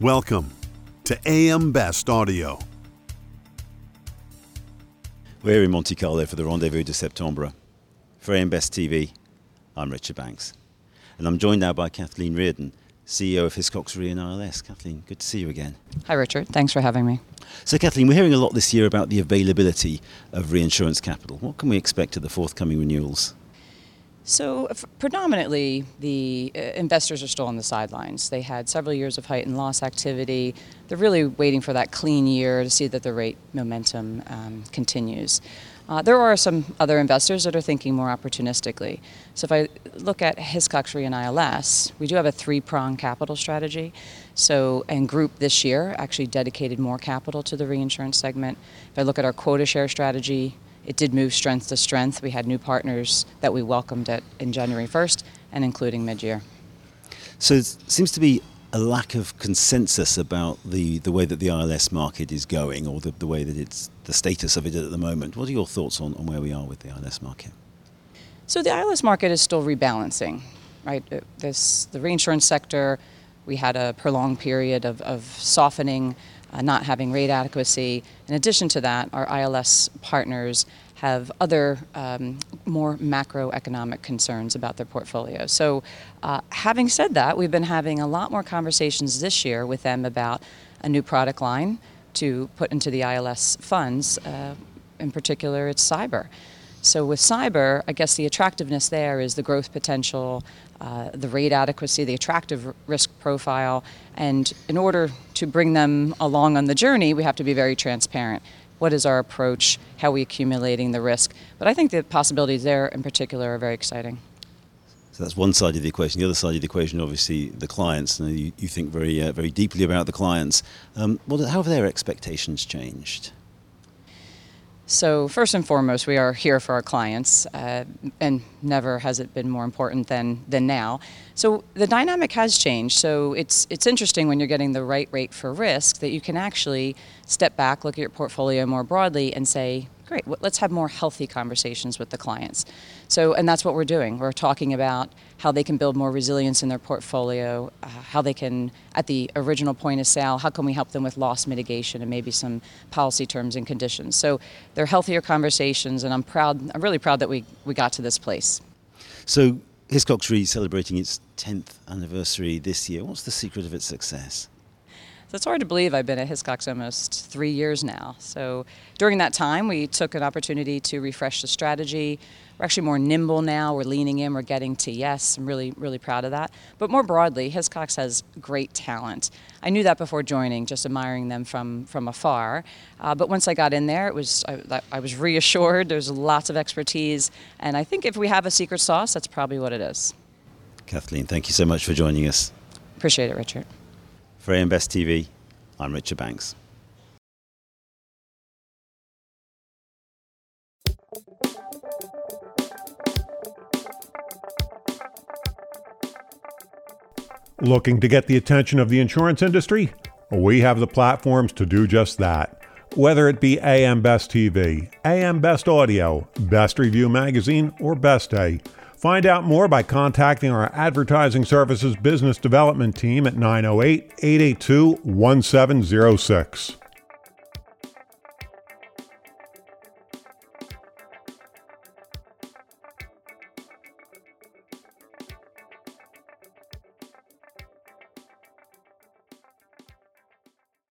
Welcome to AM Best Audio. We're in Monte Carlo for the Rendezvous de Septembre. For AM Best TV, I'm Richard Banks. And I'm joined now by Kathleen Reardon, CEO of Hiscox Re and ILS. Kathleen, good to see you again. Hi, Richard. Thanks for having me. So, Kathleen, we're hearing a lot this year about the availability of reinsurance capital. What can we expect at the forthcoming renewals? So, predominantly, the uh, investors are still on the sidelines. They had several years of heightened loss activity. They're really waiting for that clean year to see that the rate momentum um, continues. Uh, there are some other investors that are thinking more opportunistically. So, if I look at Hiscox Re and ILS, we do have a three prong capital strategy. So, and Group this year actually dedicated more capital to the reinsurance segment. If I look at our quota share strategy, it did move strength to strength. We had new partners that we welcomed at, in January 1st and including mid year. So, it seems to be a lack of consensus about the, the way that the ILS market is going or the, the way that it's the status of it at the moment. What are your thoughts on, on where we are with the ILS market? So, the ILS market is still rebalancing, right? Uh, This, the reinsurance sector, we had a prolonged period of, of softening uh, not having rate adequacy. In addition to that, our ILS partners have other um, more macroeconomic concerns about their portfolio. So, uh, having said that, we've been having a lot more conversations this year with them about a new product line to put into the ILS funds. Uh, in particular, it's cyber. So with cyber, I guess the attractiveness there is the growth potential, uh, the rate adequacy, the attractive risk profile, and in order to bring them along on the journey, we have to be very transparent. What is our approach? How are we accumulating the risk? But I think the possibilities there, in particular, are very exciting. So that's one side of the equation. The other side of the equation, obviously, the clients. And you, you think very, uh, very deeply about the clients. Um, how have their expectations changed? So, first and foremost, we are here for our clients, uh, and never has it been more important than, than now. So, the dynamic has changed. So, it's, it's interesting when you're getting the right rate for risk that you can actually step back, look at your portfolio more broadly, and say, great, let's have more healthy conversations with the clients. So, and that's what we're doing. We're talking about how they can build more resilience in their portfolio, uh, how they can, at the original point of sale, how can we help them with loss mitigation and maybe some policy terms and conditions. So, they're healthier conversations, and I'm proud. I'm really proud that we we got to this place. So, Hiscox Re celebrating its 10th anniversary this year. What's the secret of its success? So it's hard to believe I've been at Hiscox almost three years now. So during that time, we took an opportunity to refresh the strategy. We're actually more nimble now. We're leaning in. We're getting to yes. I'm really, really proud of that. But more broadly, Hiscox has great talent. I knew that before joining, just admiring them from from afar. Uh, but once I got in there, it was I, I was reassured. There's lots of expertise, and I think if we have a secret sauce, that's probably what it is. Kathleen, thank you so much for joining us. Appreciate it, Richard. For AM Best TV, I'm Richard Banks. Looking to get the attention of the insurance industry? We have the platforms to do just that. Whether it be AM Best TV, AM Best Audio, Best Review Magazine, or Best Day. Find out more by contacting our Advertising Services Business Development Team at 908 882 1706.